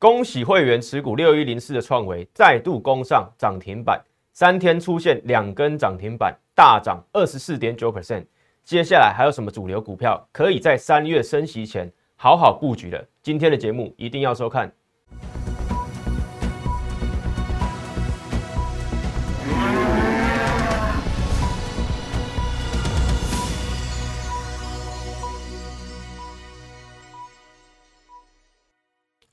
恭喜会员持股六一零四的创维再度攻上涨停板，三天出现两根涨停板，大涨二十四点九 percent。接下来还有什么主流股票可以在三月升息前好好布局的？今天的节目一定要收看。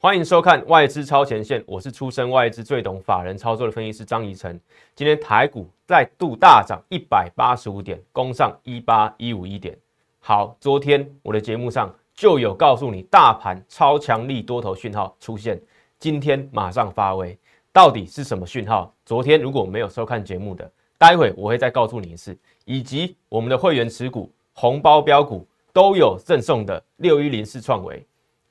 欢迎收看外资超前线，我是出身外资最懂法人操作的分析师张怡晨。今天台股再度大涨一百八十五点，攻上一八一五一点。好，昨天我的节目上就有告诉你，大盘超强力多头讯号出现，今天马上发威，到底是什么讯号？昨天如果没有收看节目的，待会我会再告诉你一次，以及我们的会员持股红包标股都有赠送的六一零四创维。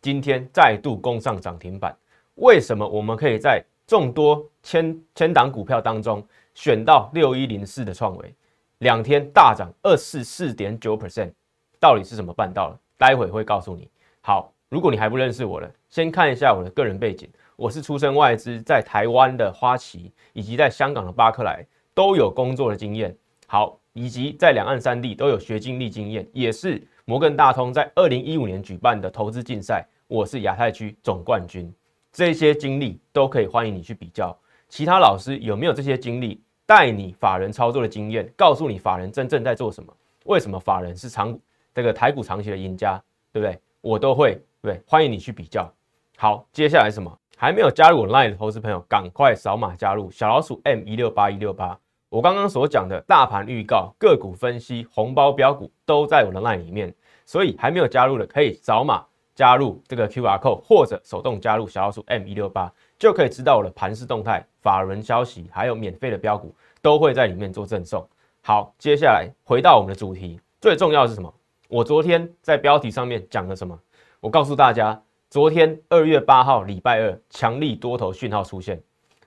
今天再度攻上涨停板，为什么我们可以在众多千千档股票当中选到六一零四的创维，两天大涨二四四点九 percent，到底是怎么办到的？待会会告诉你。好，如果你还不认识我了，先看一下我的个人背景，我是出身外资，在台湾的花旗以及在香港的巴克莱都有工作的经验，好，以及在两岸三地都有学经历经验，也是摩根大通在二零一五年举办的投资竞赛。我是亚太区总冠军，这些经历都可以欢迎你去比较。其他老师有没有这些经历，带你法人操作的经验，告诉你法人真正在做什么？为什么法人是长这个台股长期的赢家，对不对？我都会对，欢迎你去比较。好，接下来什么？还没有加入我 Line 的投资朋友，赶快扫码加入小老鼠 M 一六八一六八。我刚刚所讲的大盘预告、个股分析、红包标股都在我的 Line 里面，所以还没有加入的可以扫码。加入这个 Q R code 或者手动加入小老鼠 M 一六八，就可以知道我的盘势动态、法人消息，还有免费的标股都会在里面做赠送。好，接下来回到我们的主题，最重要的是什么？我昨天在标题上面讲了什么？我告诉大家，昨天二月八号礼拜二，强力多头讯号出现，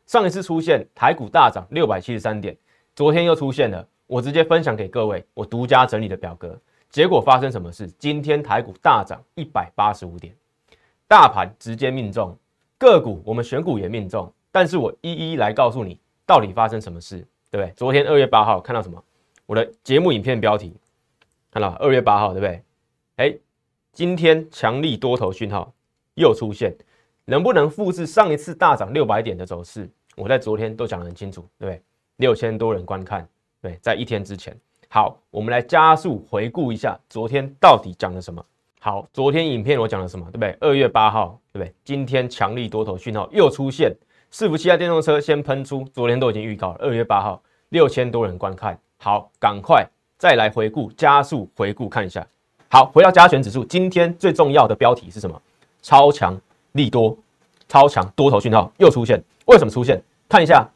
上一次出现台股大涨六百七十三点，昨天又出现了，我直接分享给各位，我独家整理的表格。结果发生什么事？今天台股大涨一百八十五点，大盘直接命中，个股我们选股也命中。但是我一一来告诉你，到底发生什么事，对不对？昨天二月八号看到什么？我的节目影片标题看到二月八号，对不对？哎，今天强力多头讯号又出现，能不能复制上一次大涨六百点的走势？我在昨天都讲得很清楚，对不对？六千多人观看，对，在一天之前。好，我们来加速回顾一下昨天到底讲了什么。好，昨天影片我讲了什么，对不对？二月八号，对不对？今天强力多头讯号又出现，伺服器电动车先喷出，昨天都已经预告了。二月八号六千多人观看，好，赶快再来回顾，加速回顾看一下。好，回到加权指数，今天最重要的标题是什么？超强利多，超强多头讯号又出现，为什么出现？看一下，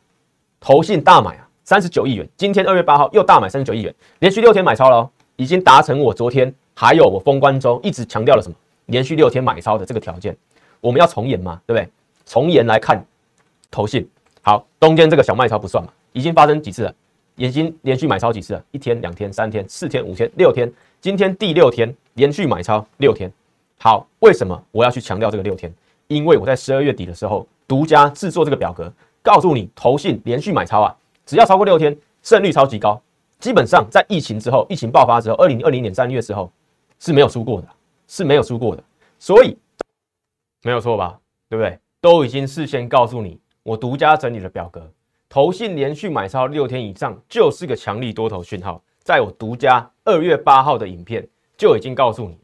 投信大买啊。三十九亿元，今天二月八号又大买三十九亿元，连续六天买超了，已经达成我昨天还有我封关周一直强调了什么？连续六天买超的这个条件，我们要重演嘛，对不对？重演来看，投信好，中间这个小卖超不算嘛，已经发生几次了？已经连续买超几次了？一天、两天、三天、四天、五天、六天，今天第六天连续买超六天。好，为什么我要去强调这个六天？因为我在十二月底的时候独家制作这个表格，告诉你投信连续买超啊。只要超过六天，胜率超级高。基本上在疫情之后，疫情爆发之后，二零二零年三月之后是没有输过的，是没有输过的。所以没有错吧？对不对？都已经事先告诉你，我独家整理的表格，投信连续买超六天以上就是个强力多头讯号。在我独家二月八号的影片就已经告诉你。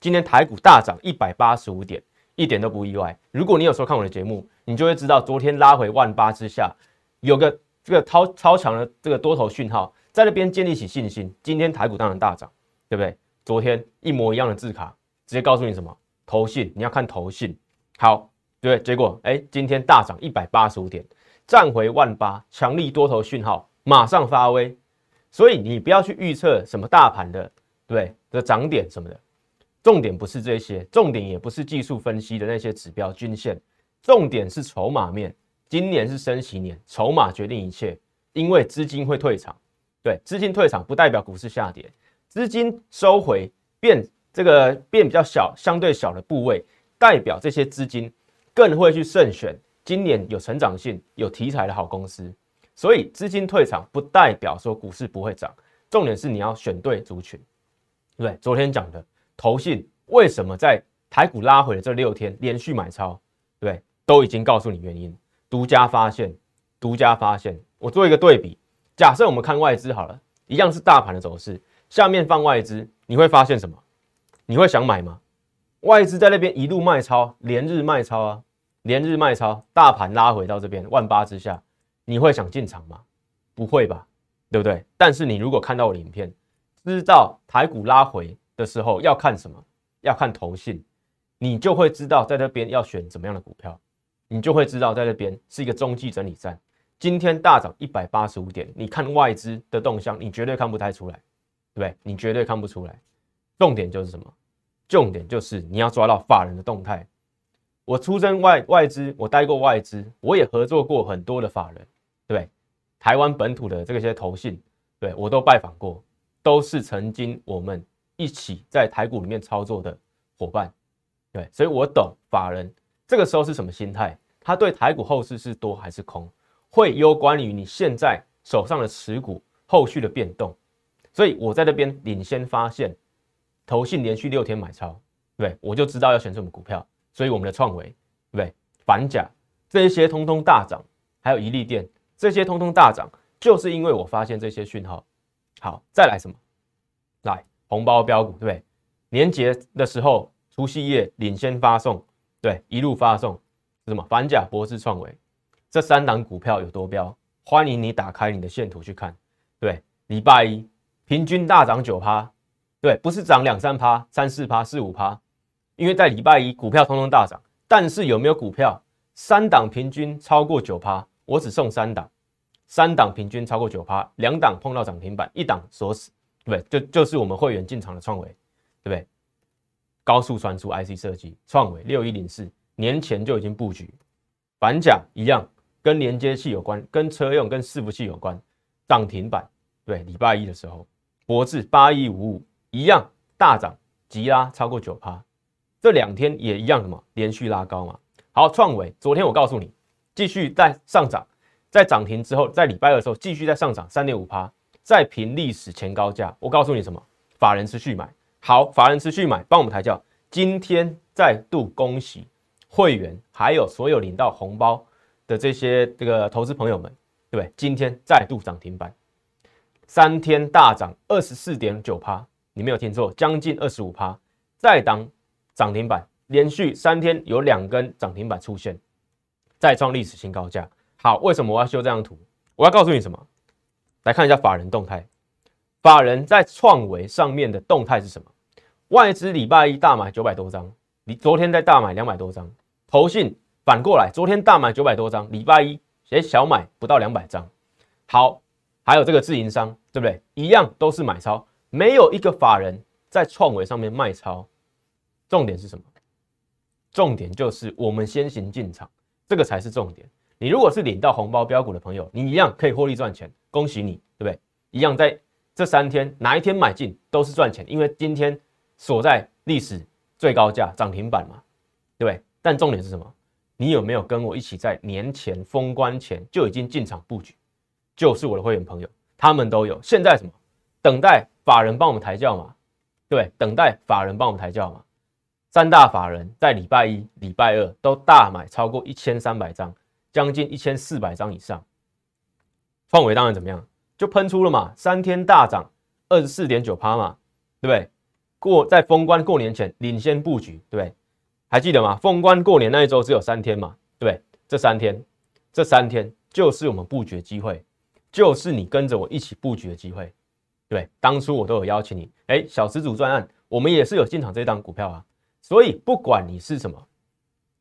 今天台股大涨一百八十五点，一点都不意外。如果你有收看我的节目，你就会知道，昨天拉回万八之下有个。这个超超强的这个多头讯号在那边建立起信心，今天台股当然大涨，对不对？昨天一模一样的字卡，直接告诉你什么？投信，你要看投信。好，对，结果哎，今天大涨一百八十五点，站回万八，强力多头讯号马上发威。所以你不要去预测什么大盘的，对的涨点什么的，重点不是这些，重点也不是技术分析的那些指标均线，重点是筹码面。今年是升息年，筹码决定一切，因为资金会退场。对，资金退场不代表股市下跌，资金收回变这个变比较小，相对小的部位，代表这些资金更会去慎选今年有成长性、有题材的好公司。所以资金退场不代表说股市不会涨，重点是你要选对族群，对不对？昨天讲的投信为什么在台股拉回的这六天连续买超，对，都已经告诉你原因。独家发现，独家发现，我做一个对比。假设我们看外资好了，一样是大盘的走势，下面放外资，你会发现什么？你会想买吗？外资在那边一路卖超，连日卖超啊，连日卖超，大盘拉回到这边万八之下。你会想进场吗？不会吧，对不对？但是你如果看到我的影片，知道台股拉回的时候要看什么，要看头信，你就会知道在那边要选怎么样的股票，你就会知道在那边是一个中继整理站。今天大涨一百八十五点，你看外资的动向，你绝对看不太出来，对不对？你绝对看不出来。重点就是什么？重点就是你要抓到法人的动态。我出身外外资，我待过外资，我也合作过很多的法人。对，台湾本土的这些投信，对我都拜访过，都是曾经我们一起在台股里面操作的伙伴，对，所以我懂法人这个时候是什么心态，他对台股后市是多还是空，会攸关于你现在手上的持股后续的变动，所以我在那边领先发现，投信连续六天买超，对，我就知道要选什么股票，所以我们的创维，对，反甲这些通通大涨，还有一利电。这些通通大涨，就是因为我发现这些讯号。好，再来什么？来红包标股，对不对？年节的时候，除夕夜领先发送，对，一路发送是什么？反甲、博士、创维这三档股票有多标？欢迎你打开你的线图去看。对，礼拜一平均大涨九趴，对，不是涨两三趴、三四趴、四五趴，因为在礼拜一股票通通大涨，但是有没有股票三档平均超过九趴？我只送三档，三档平均超过九趴，两档碰到涨停板，一档锁死，对不对？就就是我们会员进场的创维，对不对？高速传输 IC 设计，创维六一零四年前就已经布局，反甲一样，跟连接器有关，跟车用跟伺服器有关，涨停板，对，礼拜一的时候，博智八一五五一样大涨，急拉超过九趴，这两天也一样什么连续拉高嘛。好，创维昨天我告诉你。继续在上涨，在涨停之后，在礼拜二的时候继续在上涨三点五趴，再平历史前高价。我告诉你什么？法人持续买，好，法人持续买，帮我们抬轿。今天再度恭喜会员，还有所有领到红包的这些这个投资朋友们，对对？今天再度涨停板，三天大涨二十四点九趴，你没有听错，将近二十五趴，再当涨停板，连续三天有两根涨停板出现。再创历史新高价，好，为什么我要修这张图？我要告诉你什么？来看一下法人动态，法人在创维上面的动态是什么？外资礼拜一大买九百多张，你昨天在大买两百多张，投信反过来，昨天大买九百多张，礼拜一哎小买不到两百张。好，还有这个自营商，对不对？一样都是买超，没有一个法人在创维上面卖超。重点是什么？重点就是我们先行进场。这个才是重点。你如果是领到红包标股的朋友，你一样可以获利赚钱，恭喜你，对不对？一样在这三天哪一天买进都是赚钱，因为今天锁在历史最高价涨停板嘛，对不对？但重点是什么？你有没有跟我一起在年前封关前就已经进场布局？就是我的会员朋友，他们都有。现在什么？等待法人帮我们抬轿嘛，对，对等待法人帮我们抬轿嘛。三大法人在礼拜一、礼拜二都大买超过一千三百张，将近一千四百张以上。创维当然怎么样，就喷出了嘛，三天大涨二十四点九趴嘛，对不对？过在封关过年前领先布局，对不对？还记得吗？封关过年那一周只有三天嘛，对不对？这三天，这三天就是我们布局的机会，就是你跟着我一起布局的机会，对当初我都有邀请你，哎，小池主专案，我们也是有进场这档股票啊。所以不管你是什么，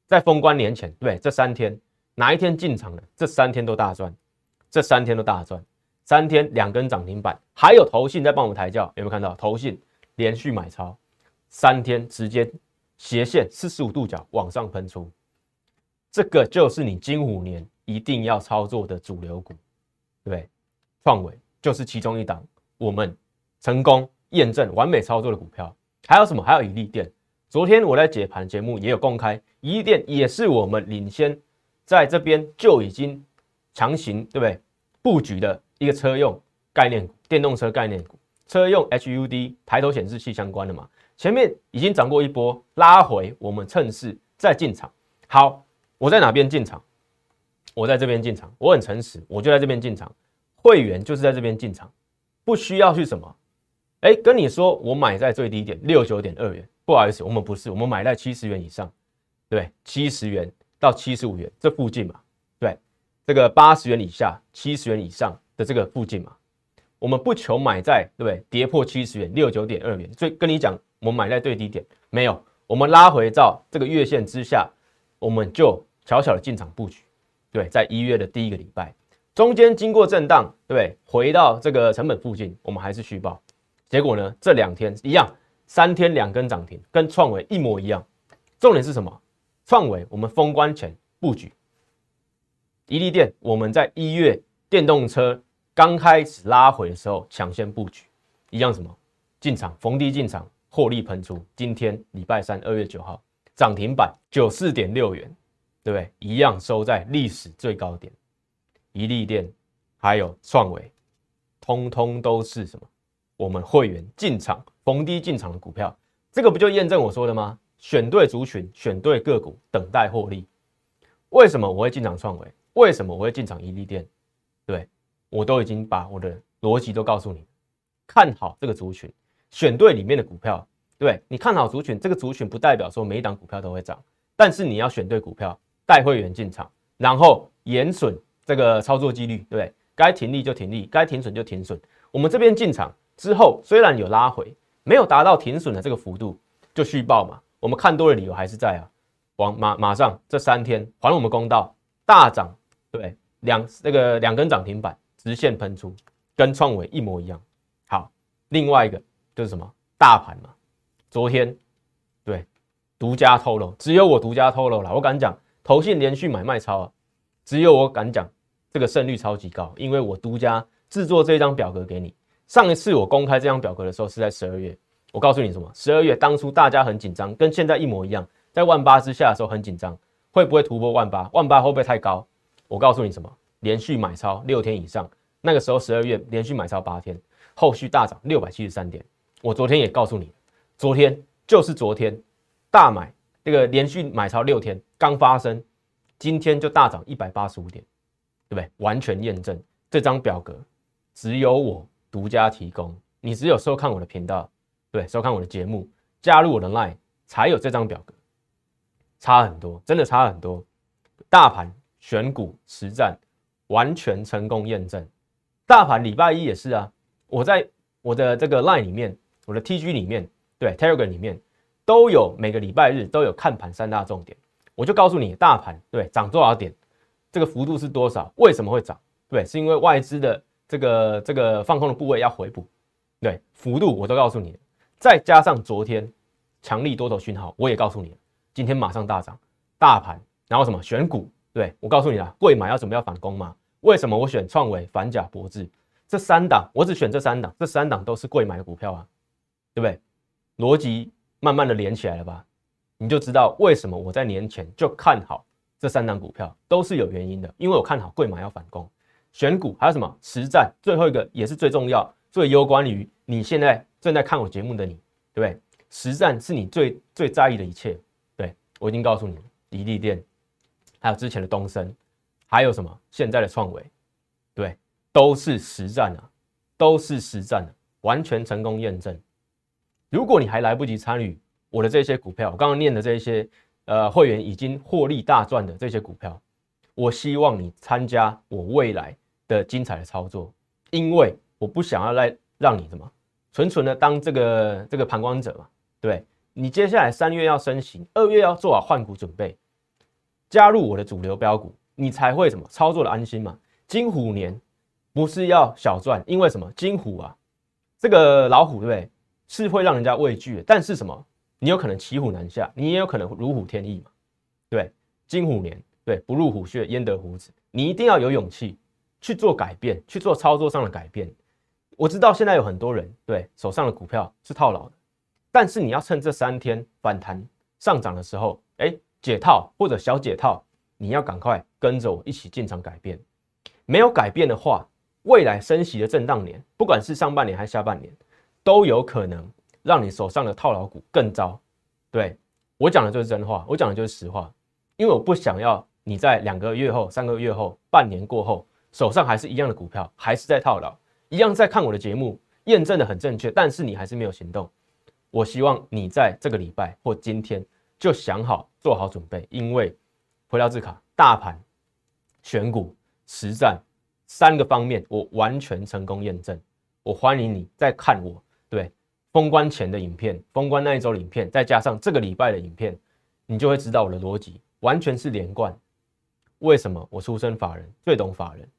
在封关年前，对这三天哪一天进场的，这三天都大赚，这三天都大赚，三天两根涨停板，还有投信在帮我们抬轿，有没有看到？投信连续买超，三天直接斜线四十五度角往上喷出，这个就是你金虎年一定要操作的主流股，对不对？创维就是其中一档，我们成功验证完美操作的股票，还有什么？还有一利电。昨天我在解盘节目也有公开，一电也是我们领先在这边就已经强行对不对布局的一个车用概念股，电动车概念股，车用 HUD 抬头显示器相关的嘛，前面已经涨过一波，拉回我们趁势再进场。好，我在哪边进场？我在这边进场，我很诚实，我就在这边进场。会员就是在这边进场，不需要去什么，哎，跟你说我买在最低点六九点二元，不好意思，我们不是，我们买在七十元以上，对，七十元到七十五元这附近嘛，对，这个八十元以下、七十元以上的这个附近嘛，我们不求买在对不对？跌破七十元六九点二元，所以跟你讲，我们买在最低点没有，我们拉回到这个月线之下，我们就小小的进场布局，对，在一月的第一个礼拜。中间经过震荡，对？回到这个成本附近，我们还是续报。结果呢？这两天一样，三天两根涨停，跟创维一模一样。重点是什么？创维我们封关前布局，一利电我们在一月电动车刚开始拉回的时候抢先布局，一样什么？进场逢低进场，获利喷出。今天礼拜三二月九号涨停板九四点六元，对不对？一样收在历史最高点。一利电，还有创维，通通都是什么？我们会员进场逢低进场的股票，这个不就验证我说的吗？选对族群，选对个股，等待获利。为什么我会进场创维？为什么我会进场一利电？对我都已经把我的逻辑都告诉你。看好这个族群，选对里面的股票。对你看好族群，这个族群不代表说每一档股票都会涨，但是你要选对股票，带会员进场，然后严损。这个操作纪律，对不对？该停利就停利，该停损就停损。我们这边进场之后，虽然有拉回，没有达到停损的这个幅度，就续报嘛。我们看多的理由还是在啊，往马马上这三天还我们公道，大涨，对，两那个两根涨停板直线喷出，跟创维一模一样。好，另外一个就是什么？大盘嘛，昨天对独家透露，只有我独家透露了。我敢讲，投信连续买卖超啊。只有我敢讲，这个胜率超级高，因为我独家制作这张表格给你。上一次我公开这张表格的时候是在十二月，我告诉你什么？十二月当初大家很紧张，跟现在一模一样，在万八之下的时候很紧张，会不会突破万八？万八会不会太高？我告诉你什么？连续买超六天以上，那个时候十二月连续买超八天，后续大涨六百七十三点。我昨天也告诉你，昨天就是昨天大买这个连续买超六天刚发生。今天就大涨一百八十五点，对不对？完全验证这张表格只有我独家提供，你只有收看我的频道，对，收看我的节目，加入我的 Line 才有这张表格，差很多，真的差很多。大盘选股实战完全成功验证，大盘礼拜一也是啊，我在我的这个 Line 里面，我的 TG 里面，对 Telegram 里面都有每个礼拜日都有看盘三大重点。我就告诉你，大盘对涨多少点，这个幅度是多少？为什么会涨？对，是因为外资的这个这个放空的部位要回补，对，幅度我都告诉你。再加上昨天强力多头讯号，我也告诉你，今天马上大涨，大盘，然后什么选股？对我告诉你了，贵买要怎么要反攻嘛？为什么我选创维、反甲、博智这三档？我只选这三档，这三档都是贵买的股票啊，对不对？逻辑慢慢的连起来了吧？你就知道为什么我在年前就看好这三档股票，都是有原因的。因为我看好贵买要反攻，选股还有什么实战，最后一个也是最重要、最攸关于你现在正在看我节目的你，对不对？实战是你最最在意的一切。对我已经告诉你了，迪利电，还有之前的东升，还有什么现在的创维，对，都是实战啊，都是实战的，完全成功验证。如果你还来不及参与，我的这些股票，我刚刚念的这些，呃，会员已经获利大赚的这些股票，我希望你参加我未来的精彩的操作，因为我不想要来让你什么纯纯的当这个这个旁观者嘛，对你接下来三月要升息，二月要做好换股准备，加入我的主流标股，你才会什么操作的安心嘛。金虎年不是要小赚，因为什么？金虎啊，这个老虎对不对？是会让人家畏惧的，但是什么？你有可能骑虎难下，你也有可能如虎添翼嘛？对，金虎年，对，不入虎穴焉得虎子？你一定要有勇气去做改变，去做操作上的改变。我知道现在有很多人对手上的股票是套牢的，但是你要趁这三天反弹上涨的时候，哎，解套或者小解套，你要赶快跟着我一起进场改变。没有改变的话，未来升息的震荡年，不管是上半年还是下半年，都有可能让你手上的套牢股更糟。对我讲的就是真话，我讲的就是实话，因为我不想要你在两个月后、三个月后、半年过后，手上还是一样的股票，还是在套牢，一样在看我的节目，验证的很正确，但是你还是没有行动。我希望你在这个礼拜或今天就想好做好准备，因为回到字卡，大盘、选股、实战。三个方面，我完全成功验证。我欢迎你再看我对封关前的影片，封关那一周影片，再加上这个礼拜的影片，你就会知道我的逻辑完全是连贯。为什么我出身法人，最懂法人，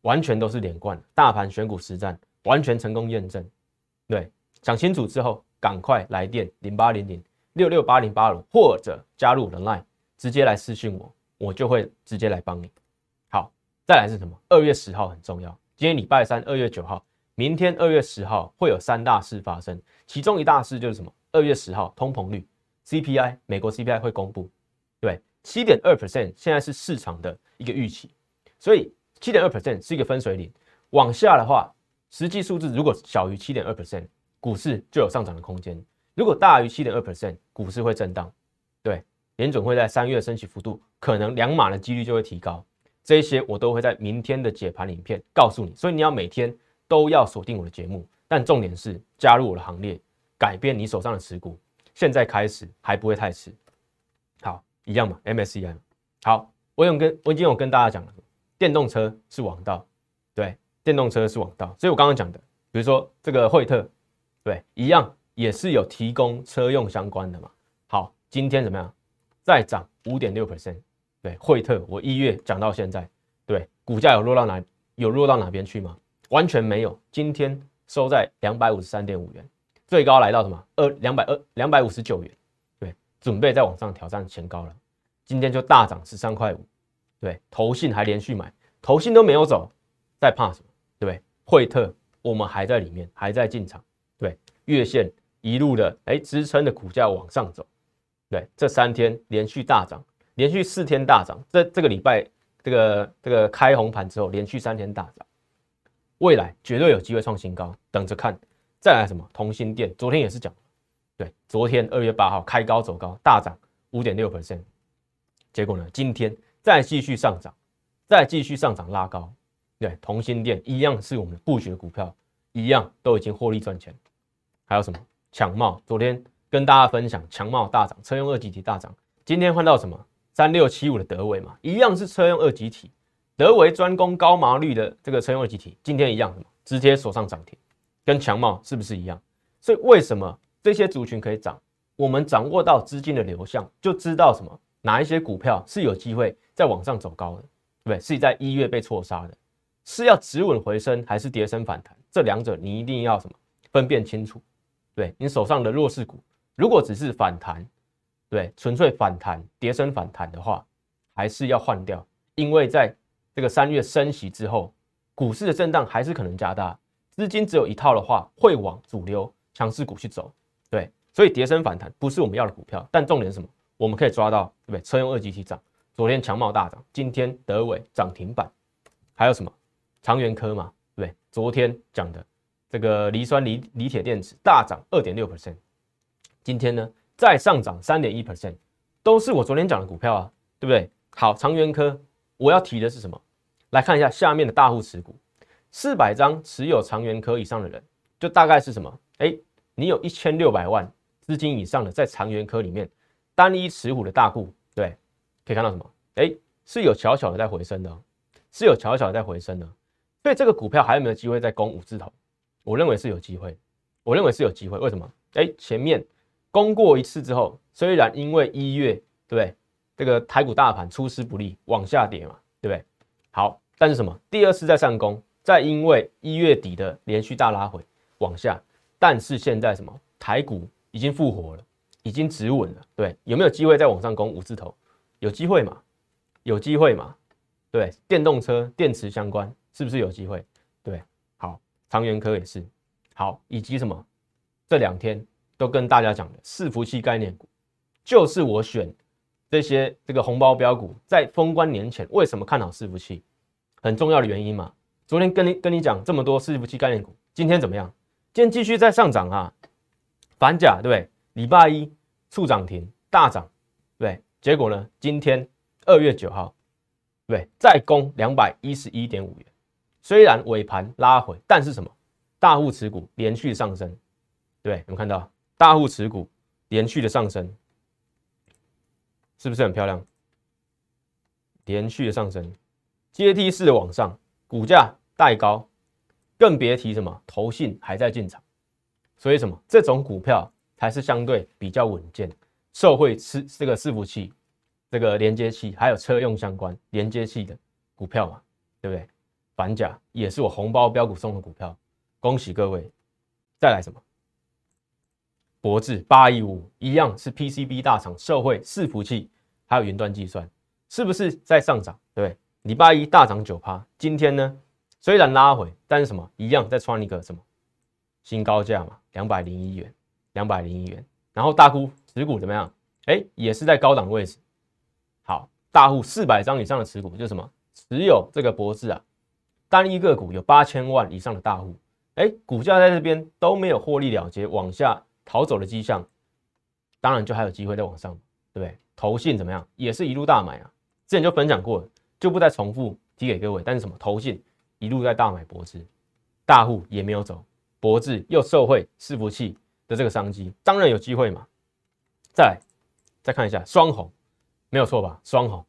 完全都是连贯。大盘选股实战完全成功验证。对，想清楚之后，赶快来电零八零零六六八零八五，或者加入我的 Line，直接来私信我，我就会直接来帮你。好再来是什么？二月十号很重要。今天礼拜三，二月九号，明天二月十号会有三大事发生，其中一大事就是什么？二月十号通膨率 CPI，美国 CPI 会公布，对，七点二 percent，现在是市场的一个预期，所以七点二 percent 是一个分水岭。往下的话，实际数字如果小于七点二 percent，股市就有上涨的空间；如果大于七点二 percent，股市会震荡。对，联准会在三月升息幅度可能两码的几率就会提高。这些我都会在明天的解盘影片告诉你，所以你要每天都要锁定我的节目。但重点是加入我的行列，改变你手上的持股，现在开始还不会太迟。好，一样嘛，MSCI。好，我有跟我已经有跟大家讲了，电动车是王道，对，电动车是王道。所以我刚刚讲的，比如说这个惠特，对，一样也是有提供车用相关的嘛。好，今天怎么样？再涨五点六 percent。对，惠特，我一月讲到现在，对，股价有落到哪，有落到哪边去吗？完全没有。今天收在两百五十三点五元，最高来到什么？二两百二两百五十九元，对，准备再往上挑战前高了。今天就大涨十三块五，对，投信还连续买，投信都没有走，在怕什么？对不对？惠特，我们还在里面，还在进场，对，月线一路的哎支撑的股价往上走，对，这三天连续大涨。连续四天大涨，这这个礼拜这个这个开红盘之后，连续三天大涨，未来绝对有机会创新高，等着看。再来什么？同心店，昨天也是讲，对，昨天二月八号开高走高，大涨五点六 percent，结果呢，今天再继续上涨，再继续上涨拉高，对，同心店一样是我们的布局的股票，一样都已经获利赚钱。还有什么？强茂，昨天跟大家分享强茂大涨，车用二级体大涨，今天换到什么？三六七五的德维嘛，一样是车用二级体，德维专攻高毛率的这个车用二级体，今天一样什么直接锁上涨停，跟强茂是不是一样？所以为什么这些族群可以涨？我们掌握到资金的流向，就知道什么哪一些股票是有机会在往上走高的，对不对？是在一月被错杀的，是要止稳回升还是跌升反弹？这两者你一定要什么分辨清楚？对你手上的弱势股，如果只是反弹。对，纯粹反弹、跌升反弹的话，还是要换掉，因为在这个三月升息之后，股市的震荡还是可能加大，资金只有一套的话，会往主流强势股去走。对，所以跌升反弹不是我们要的股票，但重点是什么？我们可以抓到，对不对？车用二级体涨，昨天强茂大涨，今天德伟涨停板，还有什么？长源科嘛，对不对？昨天讲的这个磷酸锂锂铁电池大涨二点六 percent，今天呢？再上涨三点一 percent，都是我昨天讲的股票啊，对不对？好，长源科，我要提的是什么？来看一下下面的大户持股，四百张持有长源科以上的人，就大概是什么？哎，你有一千六百万资金以上的在长源科里面，单一持股的大户，对，可以看到什么？哎，是有巧巧的在回升的，是有巧巧的在回升的，所以这个股票还有没有机会再攻五字头？我认为是有机会，我认为是有机会，为什么？哎，前面。攻过一次之后，虽然因为一月对不对？这个台股大盘出师不利，往下跌嘛，对不对？好，但是什么？第二次再上攻，再因为一月底的连续大拉回往下，但是现在什么？台股已经复活了，已经止稳了，对？有没有机会再往上攻五字头？有机会嘛？有机会嘛？对，电动车电池相关是不是有机会？长源科也是好，以及什么？这两天。都跟大家讲的伺服器概念股，就是我选这些这个红包标股，在封关年前为什么看好伺服器？很重要的原因嘛。昨天跟你跟你讲这么多伺服器概念股，今天怎么样？今天继续在上涨啊，反甲对不对？礼拜一触涨停大涨，对，结果呢？今天二月九号，对，再攻两百一十一点五元，虽然尾盘拉回，但是什么？大户持股连续上升，对，有没有看到大户持股连续的上升，是不是很漂亮？连续的上升，阶梯式的往上，股价带高，更别提什么投信还在进场，所以什么这种股票才是相对比较稳健，受惠吃这个伺服器、这个连接器还有车用相关连接器的股票嘛，对不对？反甲也是我红包标股送的股票。恭喜各位，再来什么？博智八一五一样是 PCB 大厂，社会伺服器还有云端计算，是不是在上涨？对？礼拜一大涨九趴，今天呢虽然拉回，但是什么一样在创一个什么新高价嘛？两百零一元，两百零一元。然后大户持股怎么样？哎，也是在高档位置。好，大户四百张以上的持股就是什么？持有这个博智啊，单一个股有八千万以上的大户。哎，股价在这边都没有获利了结，往下逃走的迹象，当然就还有机会再往上，对不对？投信怎么样，也是一路大买啊。之前就分享过，就不再重复提给各位。但是什么？投信一路在大买博智，大户也没有走，博智又受惠伺服器的这个商机，当然有机会嘛。再来再看一下双红，没有错吧？双红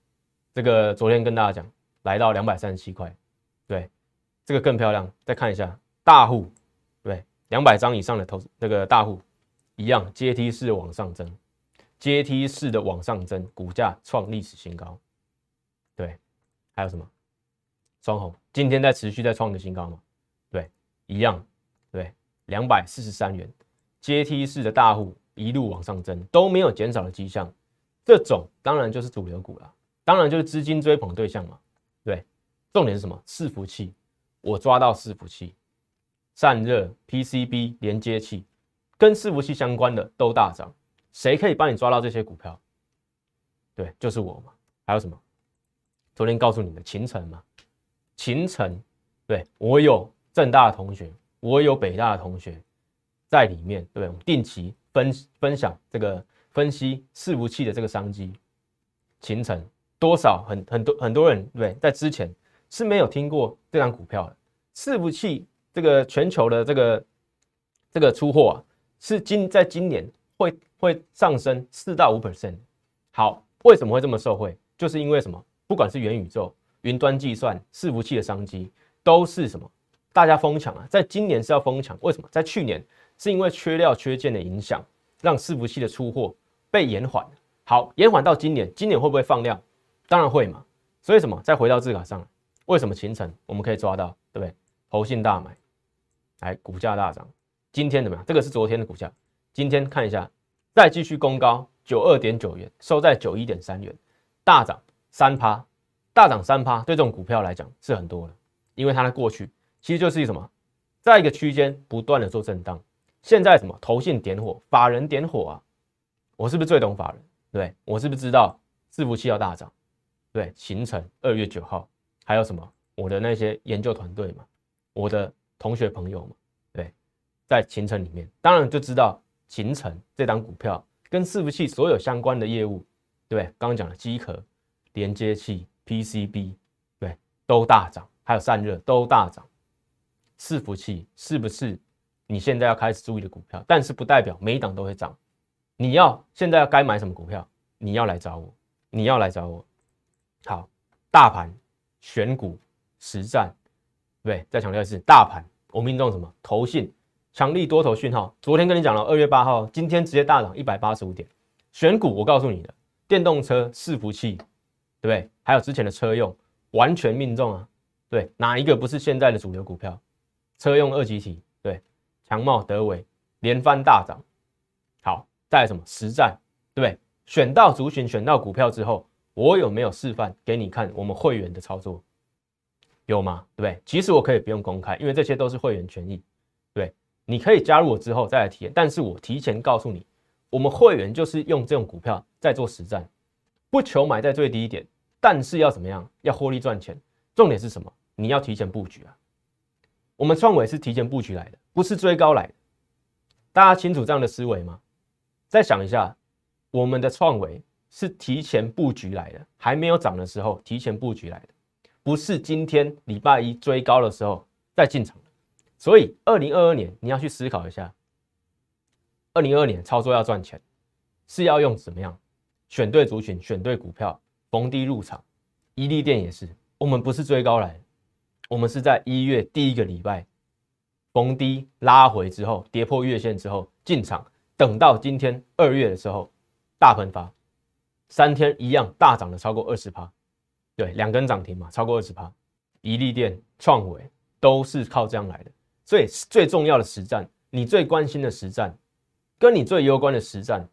这个昨天跟大家讲，来到两百三十七块，这个更漂亮。再看一下。大户对两百张以上的投那个大户一样阶梯式的往上增，阶梯式的往上增，股价创历史新高。对，还有什么？双红今天在持续在创个新高吗？对，一样。对，两百四十三元，阶梯式的大户一路往上增，都没有减少的迹象。这种当然就是主流股了，当然就是资金追捧对象嘛。对，重点是什么？伺服器，我抓到伺服器。散热、PCB 连接器跟伺服器相关的都大涨，谁可以帮你抓到这些股票？对，就是我嘛。还有什么？昨天告诉你的秦城嘛，秦城，对我有正大的同学，我有北大的同学在里面，对不对？定期分分享这个分析伺服器的这个商机。秦城多少很很多很多人对，在之前是没有听过这张股票的伺服器。这个全球的这个这个出货啊，是今在今年会会上升四到五 percent。好，为什么？会这么？受惠？就是因为什么？不管是元宇宙、云端计算、伺服器的商机，都是什么？大家疯抢啊！在今年是要疯抢，为什么？在去年是因为缺料缺件的影响，让伺服器的出货被延缓。好，延缓到今年，今年会不会放量？当然会嘛。所以什么？再回到字卡上，为什么形成？我们可以抓到，对不对？投信大买。来，股价大涨，今天怎么样？这个是昨天的股价，今天看一下，再继续攻高九二点九元，收在九一点三元，大涨三趴，大涨三趴，对这种股票来讲是很多的，因为它的过去其实就是什么，在一个区间不断的做震荡，现在什么投信点火，法人点火啊，我是不是最懂法人？对我是不是知道伺服器要大涨？对，形成二月九号，还有什么？我的那些研究团队嘛，我的。同学朋友嘛，对，在秦城里面，当然就知道秦城这档股票跟伺服器所有相关的业务，对，刚刚讲的机壳、连接器、PCB，对，都大涨，还有散热都大涨。伺服器是不是你现在要开始注意的股票？但是不代表每一档都会涨。你要现在要该买什么股票？你要来找我，你要来找我。好，大盘选股实战，对，再强调一次，大盘。我命中什么？投信强力多头讯号。昨天跟你讲了，二月八号，今天直接大涨一百八十五点。选股，我告诉你的，电动车、伺服器，对不对？还有之前的车用，完全命中啊。对，哪一个不是现在的主流股票？车用二级体，对，强茂、德伟连番大涨。好，再什么实战，对不对？选到族群，选到股票之后，我有没有示范给你看我们会员的操作？有吗？对不对？其实我可以不用公开，因为这些都是会员权益。对，你可以加入我之后再来体验。但是我提前告诉你，我们会员就是用这种股票在做实战，不求买在最低点，但是要怎么样？要获利赚钱。重点是什么？你要提前布局啊！我们创伟是提前布局来的，不是追高来的。大家清楚这样的思维吗？再想一下，我们的创维是提前布局来的，还没有涨的时候提前布局来的，不是今天礼拜一追高的时候再进场。所以，二零二二年你要去思考一下，二零二二年操作要赚钱，是要用怎么样？选对族群，选对股票，逢低入场。伊利店也是，我们不是追高来的，我们是在一月第一个礼拜。逢低拉回之后，跌破月线之后进场，等到今天二月的时候大喷发，三天一样大涨了超过二十趴，对，两根涨停嘛，超过二十趴，宜利电、创维都是靠这样来的。所以最重要的实战，你最关心的实战，跟你最攸关的实战，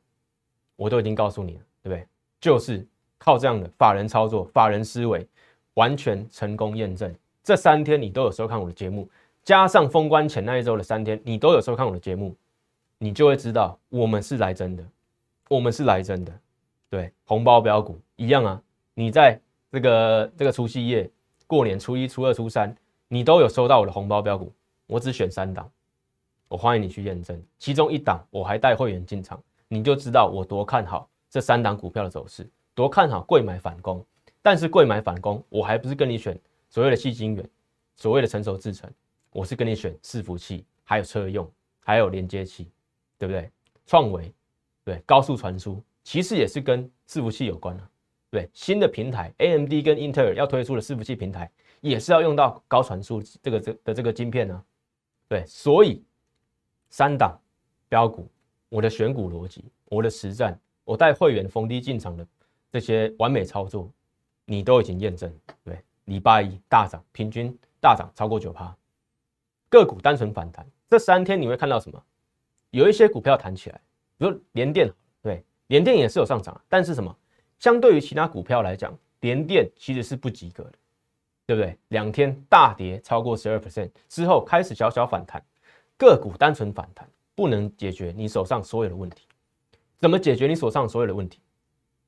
我都已经告诉你了，对不对？就是靠这样的法人操作、法人思维，完全成功验证。这三天你都有收看我的节目。加上封关前那一周的三天，你都有收看我的节目，你就会知道我们是来真的，我们是来真的。对，红包标股一样啊，你在这个这个除夕夜、过年初一、初二、初三，你都有收到我的红包标股。我只选三档，我欢迎你去验证。其中一档我还带会员进场，你就知道我多看好这三档股票的走势，多看好贵买反攻。但是贵买反攻，我还不是跟你选所谓的细晶圆，所谓的成熟制程。我是跟你选伺服器，还有车用，还有连接器，对不对？创维，对，高速传输，其实也是跟伺服器有关啊。对，新的平台，AMD 跟英特尔要推出的伺服器平台，也是要用到高传输这个这的这个晶片呢。对，所以三档标股，我的选股逻辑，我的实战，我带会员逢低进场的这些完美操作，你都已经验证。对，礼拜一大涨，平均大涨超过九趴。个股单纯反弹，这三天你会看到什么？有一些股票弹起来，比如联电，联电也是有上涨，但是什么？相对于其他股票来讲，联电其实是不及格的，对不对？两天大跌超过十二 percent 之后，开始小小反弹，个股单纯反弹不能解决你手上所有的问题。怎么解决你手上所有的问题？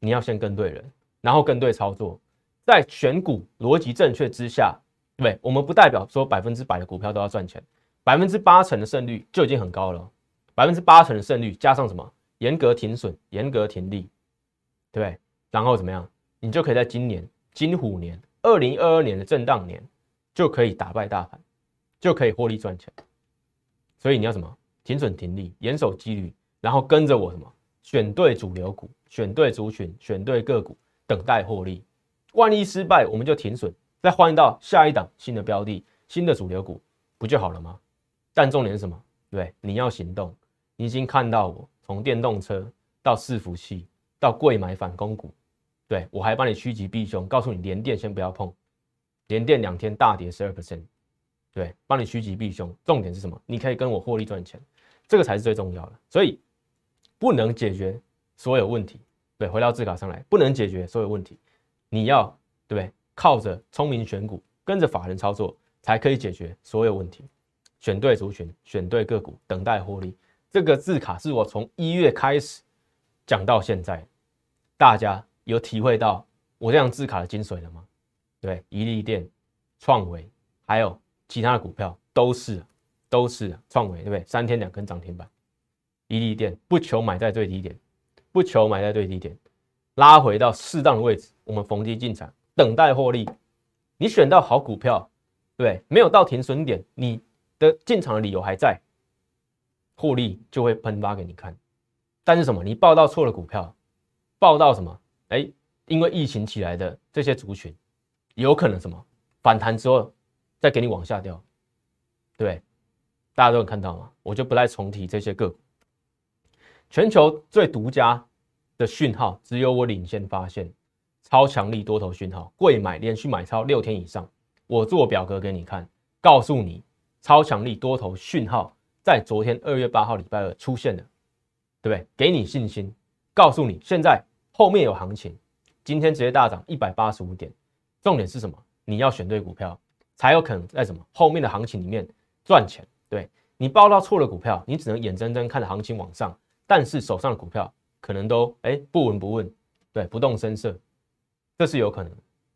你要先跟对人，然后跟对操作，在选股逻辑正确之下。对，我们不代表说百分之百的股票都要赚钱，百分之八成的胜率就已经很高了。百分之八成的胜率加上什么？严格停损，严格停利，对不对？然后怎么样？你就可以在今年金虎年二零二二年的震荡年，就可以打败大盘，就可以获利赚钱。所以你要什么？停损停利，严守纪律，然后跟着我什么？选对主流股，选对族群，选对个股，等待获利。万一失败，我们就停损。再换到下一档新的标的、新的主流股，不就好了吗？但重点是什么？对，你要行动。你已经看到我从电动车到伺服器到贵买反攻股，对我还帮你趋吉避凶，告诉你连电先不要碰，连电两天大跌十二 percent，对，帮你趋吉避凶。重点是什么？你可以跟我获利赚钱，这个才是最重要的。所以不能解决所有问题，对，回到字卡上来，不能解决所有问题，你要对不对？靠着聪明选股，跟着法人操作，才可以解决所有问题。选对族群，选对个股，等待获利。这个字卡是我从一月开始讲到现在，大家有体会到我这样字卡的精髓了吗？对，宜利电、创维，还有其他的股票都是，都是创维，对不对？三天两根涨停板。宜利电不求买在最低点，不求买在最低点，拉回到适当的位置，我们逢低进场。等待获利，你选到好股票，对，没有到停损点，你的进场的理由还在，获利就会喷发给你看。但是什么？你报到错了股票，报到什么？哎，因为疫情起来的这些族群，有可能什么反弹之后再给你往下掉，对，大家都有看到吗？我就不再重提这些个股。全球最独家的讯号，只有我领先发现。超强力多头讯号，贵买连续买超六天以上，我做表格给你看，告诉你超强力多头讯号在昨天二月八号礼拜二出现的，对不对？给你信心，告诉你现在后面有行情，今天直接大涨一百八十五点。重点是什么？你要选对股票，才有可能在什么后面的行情里面赚钱。对你报到错了股票，你只能眼睁睁看着行情往上，但是手上的股票可能都哎不闻不问，对，不动声色，这是有可能。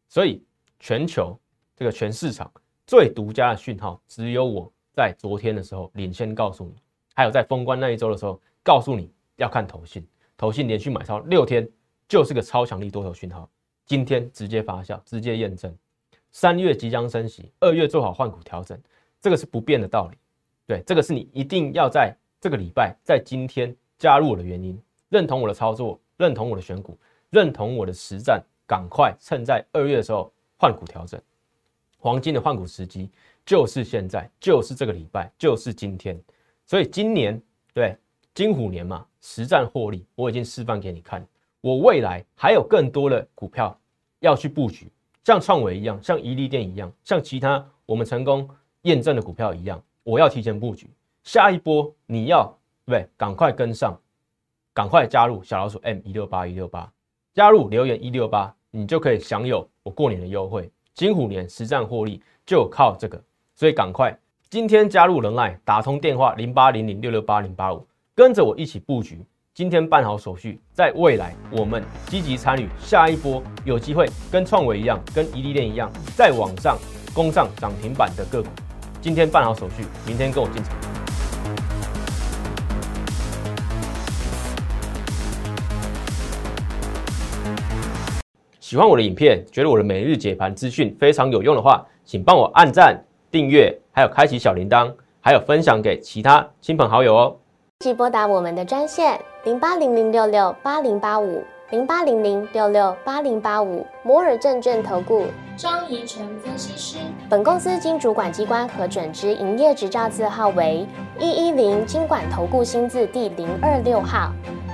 所以全球这个全市场最独家的讯号，只有我在昨天的时候领先告诉你，还有在封关那一周的时候告诉你要看投信，投信连续买超六天，就是个超强力多头讯号。今天直接发酵，直接验证，三月即将升息，二月做好换股调整，这个是不变的道理。对，这个是你一定要在这个礼拜，在今天加入我的原因，认同我的操作，认同我的选股，认同我的实战，赶快趁在二月的时候换股调整，黄金的换股时机就是现在，就是这个礼拜，就是今天。所以今年对金虎年嘛，实战获利，我已经示范给你看。我未来还有更多的股票要去布局，像创维一样，像宜利店一样，像其他我们成功验证的股票一样。我要提前布局，下一波你要对不对？赶快跟上，赶快加入小老鼠 M 一六八一六八，加入留言一六八，你就可以享有我过年的优惠。金虎年实战获利就靠这个，所以赶快今天加入人爱，打通电话零八零零六六八零八五，跟着我一起布局。今天办好手续，在未来我们积极参与下一波，有机会跟创维一样，跟伊利店一样，在网上攻上涨停板的个股。今天办好手续，明天跟我进场。喜欢我的影片，觉得我的每日解盘资讯非常有用的话，请帮我按赞、订阅，还有开启小铃铛，还有分享给其他亲朋好友哦。即拨打我们的专线零八零零六六八零八五零八零零六六八零八五摩尔证券投顾。张怡晨分析师，本公司经主管机关核准之营业执照字号为一一零金管投顾新字第零二六号。